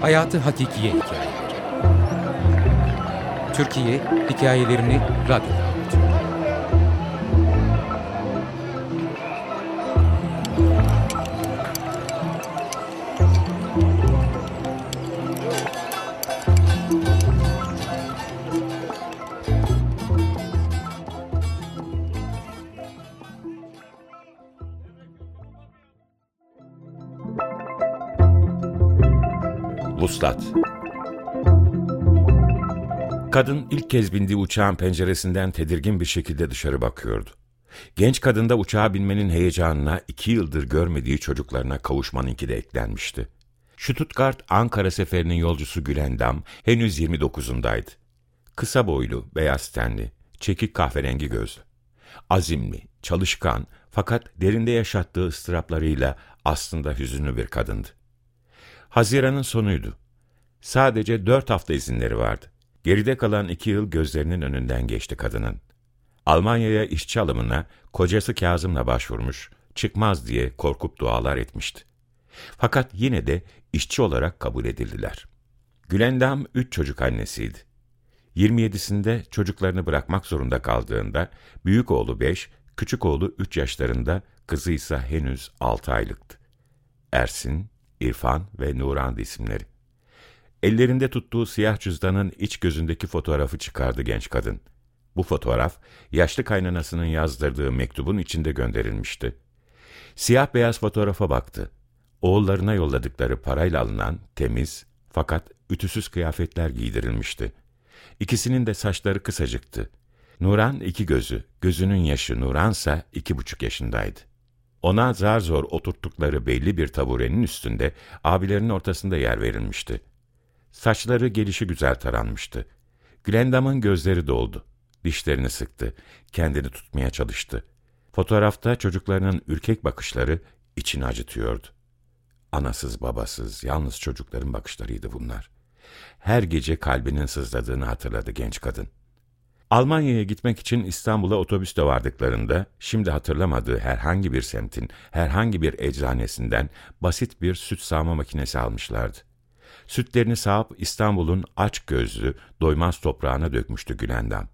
Hayatı Hakikiye Hikayeleri Türkiye hikayelerini radyoda Vuslat Kadın ilk kez bindiği uçağın penceresinden tedirgin bir şekilde dışarı bakıyordu. Genç kadın da uçağa binmenin heyecanına iki yıldır görmediği çocuklarına kavuşmanınki de eklenmişti. Stuttgart Ankara seferinin yolcusu Gülendam henüz 29'undaydı. Kısa boylu, beyaz tenli, çekik kahverengi gözlü. Azimli, çalışkan fakat derinde yaşattığı ıstıraplarıyla aslında hüzünlü bir kadındı. Haziran'ın sonuydu. Sadece dört hafta izinleri vardı. Geride kalan iki yıl gözlerinin önünden geçti kadının. Almanya'ya işçi alımına kocası Kazım'la başvurmuş, çıkmaz diye korkup dualar etmişti. Fakat yine de işçi olarak kabul edildiler. Gülendam üç çocuk annesiydi. 27'sinde çocuklarını bırakmak zorunda kaldığında büyük oğlu 5, küçük oğlu 3 yaşlarında, kızı ise henüz 6 aylıktı. Ersin, İrfan ve Nuran isimleri. Ellerinde tuttuğu siyah cüzdanın iç gözündeki fotoğrafı çıkardı genç kadın. Bu fotoğraf, yaşlı kaynanasının yazdırdığı mektubun içinde gönderilmişti. Siyah beyaz fotoğrafa baktı. Oğullarına yolladıkları parayla alınan temiz fakat ütüsüz kıyafetler giydirilmişti. İkisinin de saçları kısacıktı. Nuran iki gözü, gözünün yaşı Nuransa iki buçuk yaşındaydı. Ona zar zor oturttukları belli bir taburenin üstünde abilerinin ortasında yer verilmişti. Saçları gelişi güzel taranmıştı. Gülendam'ın gözleri doldu. Dişlerini sıktı. Kendini tutmaya çalıştı. Fotoğrafta çocuklarının ürkek bakışları içini acıtıyordu. Anasız babasız, yalnız çocukların bakışlarıydı bunlar. Her gece kalbinin sızladığını hatırladı genç kadın. Almanya'ya gitmek için İstanbul'a otobüste vardıklarında, şimdi hatırlamadığı herhangi bir semtin, herhangi bir eczanesinden basit bir süt sağma makinesi almışlardı. Sütlerini sağıp İstanbul'un aç gözlü, doymaz toprağına dökmüştü Gülendam.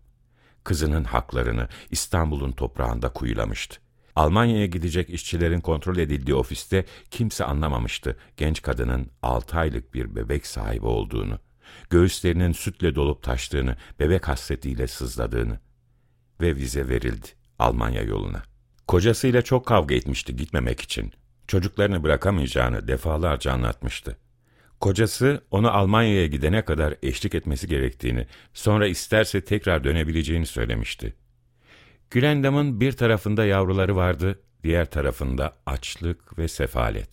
Kızının haklarını İstanbul'un toprağında kuyulamıştı. Almanya'ya gidecek işçilerin kontrol edildiği ofiste kimse anlamamıştı genç kadının altı aylık bir bebek sahibi olduğunu göğüslerinin sütle dolup taştığını, bebek hasretiyle sızladığını ve vize verildi Almanya yoluna. Kocasıyla çok kavga etmişti gitmemek için. Çocuklarını bırakamayacağını defalarca anlatmıştı. Kocası onu Almanya'ya gidene kadar eşlik etmesi gerektiğini, sonra isterse tekrar dönebileceğini söylemişti. Gülendam'ın bir tarafında yavruları vardı, diğer tarafında açlık ve sefalet.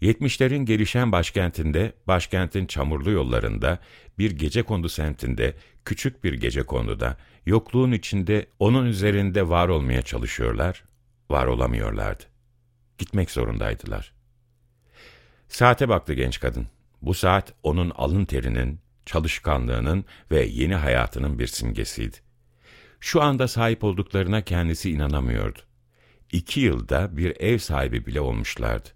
Yetmişlerin gelişen başkentinde, başkentin çamurlu yollarında, bir gece kondu semtinde, küçük bir gece konuda, yokluğun içinde onun üzerinde var olmaya çalışıyorlar, var olamıyorlardı. Gitmek zorundaydılar. Saate baktı genç kadın. Bu saat onun alın terinin, çalışkanlığının ve yeni hayatının bir simgesiydi. Şu anda sahip olduklarına kendisi inanamıyordu. İki yılda bir ev sahibi bile olmuşlardı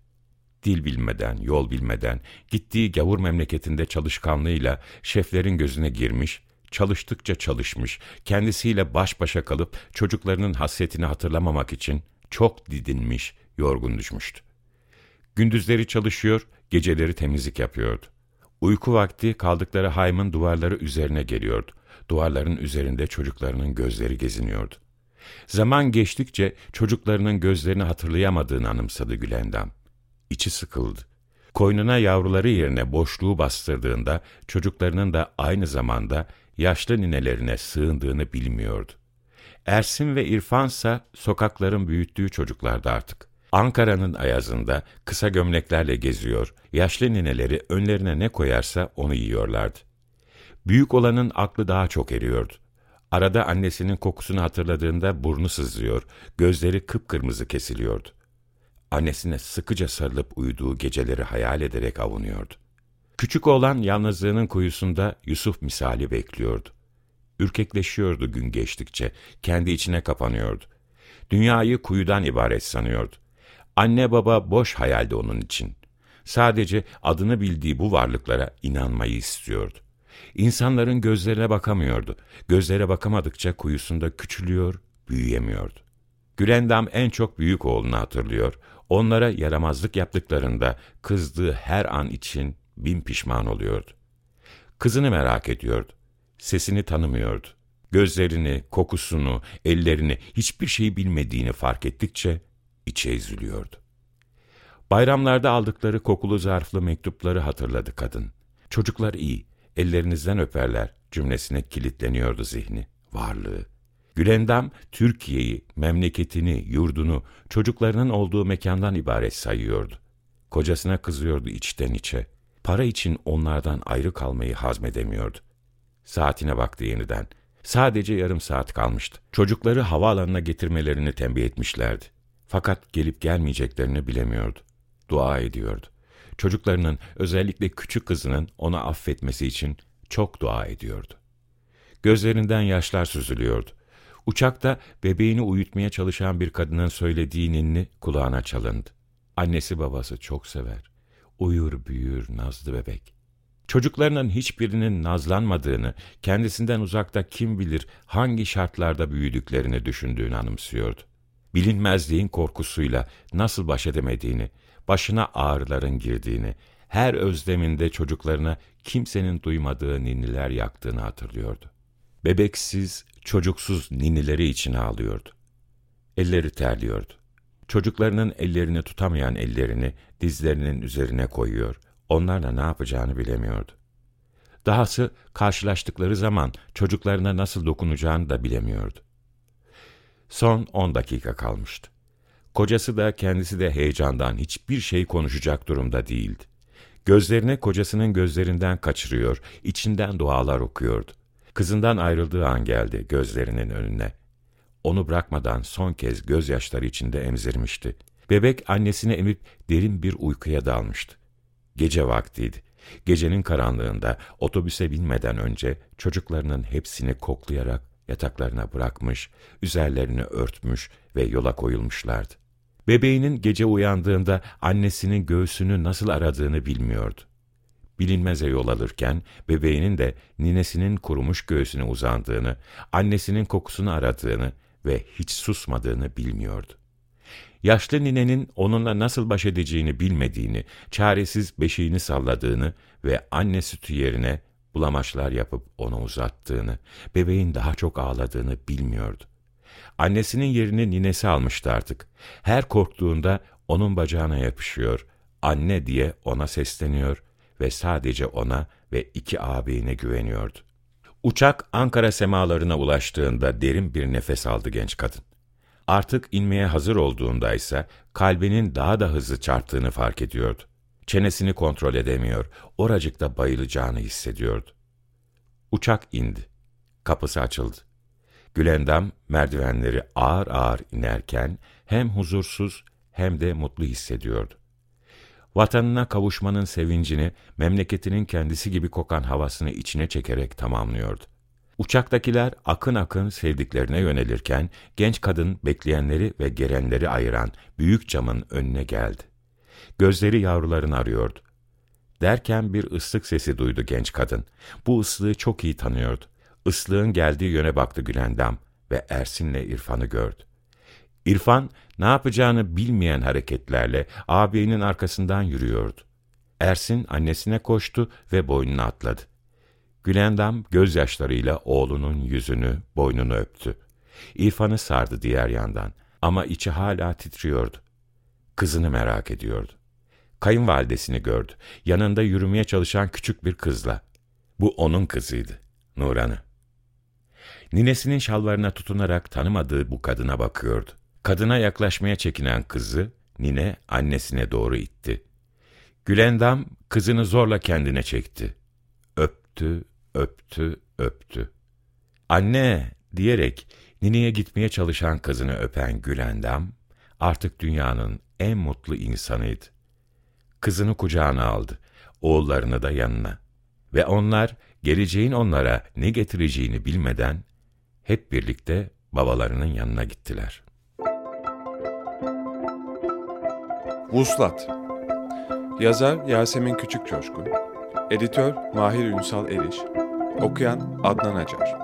dil bilmeden, yol bilmeden, gittiği gavur memleketinde çalışkanlığıyla şeflerin gözüne girmiş, çalıştıkça çalışmış, kendisiyle baş başa kalıp çocuklarının hasretini hatırlamamak için çok didinmiş, yorgun düşmüştü. Gündüzleri çalışıyor, geceleri temizlik yapıyordu. Uyku vakti kaldıkları haymın duvarları üzerine geliyordu. Duvarların üzerinde çocuklarının gözleri geziniyordu. Zaman geçtikçe çocuklarının gözlerini hatırlayamadığını anımsadı Gülendam içi sıkıldı. Koynuna yavruları yerine boşluğu bastırdığında çocuklarının da aynı zamanda yaşlı ninelerine sığındığını bilmiyordu. Ersin ve İrfansa sokakların büyüttüğü çocuklardı artık. Ankara'nın ayazında kısa gömleklerle geziyor, yaşlı nineleri önlerine ne koyarsa onu yiyorlardı. Büyük olanın aklı daha çok eriyordu. Arada annesinin kokusunu hatırladığında burnu sızlıyor, gözleri kıpkırmızı kesiliyordu annesine sıkıca sarılıp uyuduğu geceleri hayal ederek avunuyordu. Küçük oğlan yalnızlığının kuyusunda Yusuf misali bekliyordu. Ürkekleşiyordu gün geçtikçe, kendi içine kapanıyordu. Dünyayı kuyudan ibaret sanıyordu. Anne baba boş hayaldi onun için. Sadece adını bildiği bu varlıklara inanmayı istiyordu. İnsanların gözlerine bakamıyordu. Gözlere bakamadıkça kuyusunda küçülüyor, büyüyemiyordu. Gülendam en çok büyük oğlunu hatırlıyor. Onlara yaramazlık yaptıklarında kızdığı her an için bin pişman oluyordu. Kızını merak ediyordu. Sesini tanımıyordu. Gözlerini, kokusunu, ellerini, hiçbir şeyi bilmediğini fark ettikçe içe eziliyordu. Bayramlarda aldıkları kokulu zarflı mektupları hatırladı kadın. Çocuklar iyi, ellerinizden öperler cümlesine kilitleniyordu zihni, varlığı. Gülendam, Türkiye'yi, memleketini, yurdunu, çocuklarının olduğu mekandan ibaret sayıyordu. Kocasına kızıyordu içten içe. Para için onlardan ayrı kalmayı hazmedemiyordu. Saatine baktı yeniden. Sadece yarım saat kalmıştı. Çocukları havaalanına getirmelerini tembih etmişlerdi. Fakat gelip gelmeyeceklerini bilemiyordu. Dua ediyordu. Çocuklarının, özellikle küçük kızının onu affetmesi için çok dua ediyordu. Gözlerinden yaşlar süzülüyordu. Uçakta bebeğini uyutmaya çalışan bir kadının söylediği ninni kulağına çalındı. Annesi babası çok sever. Uyur büyür nazlı bebek. Çocuklarının hiçbirinin nazlanmadığını, kendisinden uzakta kim bilir hangi şartlarda büyüdüklerini düşündüğünü anımsıyordu. Bilinmezliğin korkusuyla nasıl baş edemediğini, başına ağrıların girdiğini, her özleminde çocuklarına kimsenin duymadığı ninniler yaktığını hatırlıyordu. Bebeksiz, çocuksuz ninnileri için ağlıyordu. Elleri terliyordu. Çocuklarının ellerini tutamayan ellerini dizlerinin üzerine koyuyor, onlarla ne yapacağını bilemiyordu. Dahası karşılaştıkları zaman çocuklarına nasıl dokunacağını da bilemiyordu. Son on dakika kalmıştı. Kocası da kendisi de heyecandan hiçbir şey konuşacak durumda değildi. Gözlerini kocasının gözlerinden kaçırıyor, içinden dualar okuyordu. Kızından ayrıldığı an geldi gözlerinin önüne. Onu bırakmadan son kez gözyaşları içinde emzirmişti. Bebek annesini emip derin bir uykuya dalmıştı. Gece vaktiydi. Gecenin karanlığında otobüse binmeden önce çocuklarının hepsini koklayarak yataklarına bırakmış, üzerlerini örtmüş ve yola koyulmuşlardı. Bebeğinin gece uyandığında annesinin göğsünü nasıl aradığını bilmiyordu. Bilinmeze yol alırken bebeğinin de ninesinin kurumuş göğsüne uzandığını, annesinin kokusunu aradığını ve hiç susmadığını bilmiyordu. Yaşlı ninenin onunla nasıl baş edeceğini bilmediğini, çaresiz beşiğini salladığını ve anne sütü yerine bulamaçlar yapıp ona uzattığını, bebeğin daha çok ağladığını bilmiyordu. Annesinin yerini ninesi almıştı artık. Her korktuğunda onun bacağına yapışıyor, anne diye ona sesleniyor ve sadece ona ve iki ağabeyine güveniyordu. Uçak Ankara semalarına ulaştığında derin bir nefes aldı genç kadın. Artık inmeye hazır olduğunda ise kalbinin daha da hızlı çarptığını fark ediyordu. Çenesini kontrol edemiyor, oracıkta bayılacağını hissediyordu. Uçak indi. Kapısı açıldı. Gülendam merdivenleri ağır ağır inerken hem huzursuz hem de mutlu hissediyordu. Vatanına kavuşmanın sevincini, memleketinin kendisi gibi kokan havasını içine çekerek tamamlıyordu. Uçaktakiler akın akın sevdiklerine yönelirken genç kadın bekleyenleri ve gelenleri ayıran büyük camın önüne geldi. Gözleri yavrularını arıyordu. Derken bir ıslık sesi duydu genç kadın. Bu ıslığı çok iyi tanıyordu. Islığın geldiği yöne baktı Gülendam ve Ersin'le İrfan'ı gördü. İrfan ne yapacağını bilmeyen hareketlerle ağabeyinin arkasından yürüyordu. Ersin annesine koştu ve boynuna atladı. Gülendam gözyaşlarıyla oğlunun yüzünü, boynunu öptü. İrfan'ı sardı diğer yandan ama içi hala titriyordu. Kızını merak ediyordu. Kayınvalidesini gördü. Yanında yürümeye çalışan küçük bir kızla. Bu onun kızıydı, Nuran'ı. Ninesinin şalvarına tutunarak tanımadığı bu kadına bakıyordu. Kadına yaklaşmaya çekinen kızı nine annesine doğru itti. Gülendam kızını zorla kendine çekti. Öptü, öptü, öptü. Anne diyerek nineye gitmeye çalışan kızını öpen Gülendam artık dünyanın en mutlu insanıydı. Kızını kucağına aldı, oğullarını da yanına. Ve onlar geleceğin onlara ne getireceğini bilmeden hep birlikte babalarının yanına gittiler. Vuslat Yazar Yasemin Küçükcoşkun Editör Mahir Ünsal Eriş Okuyan Adnan Acar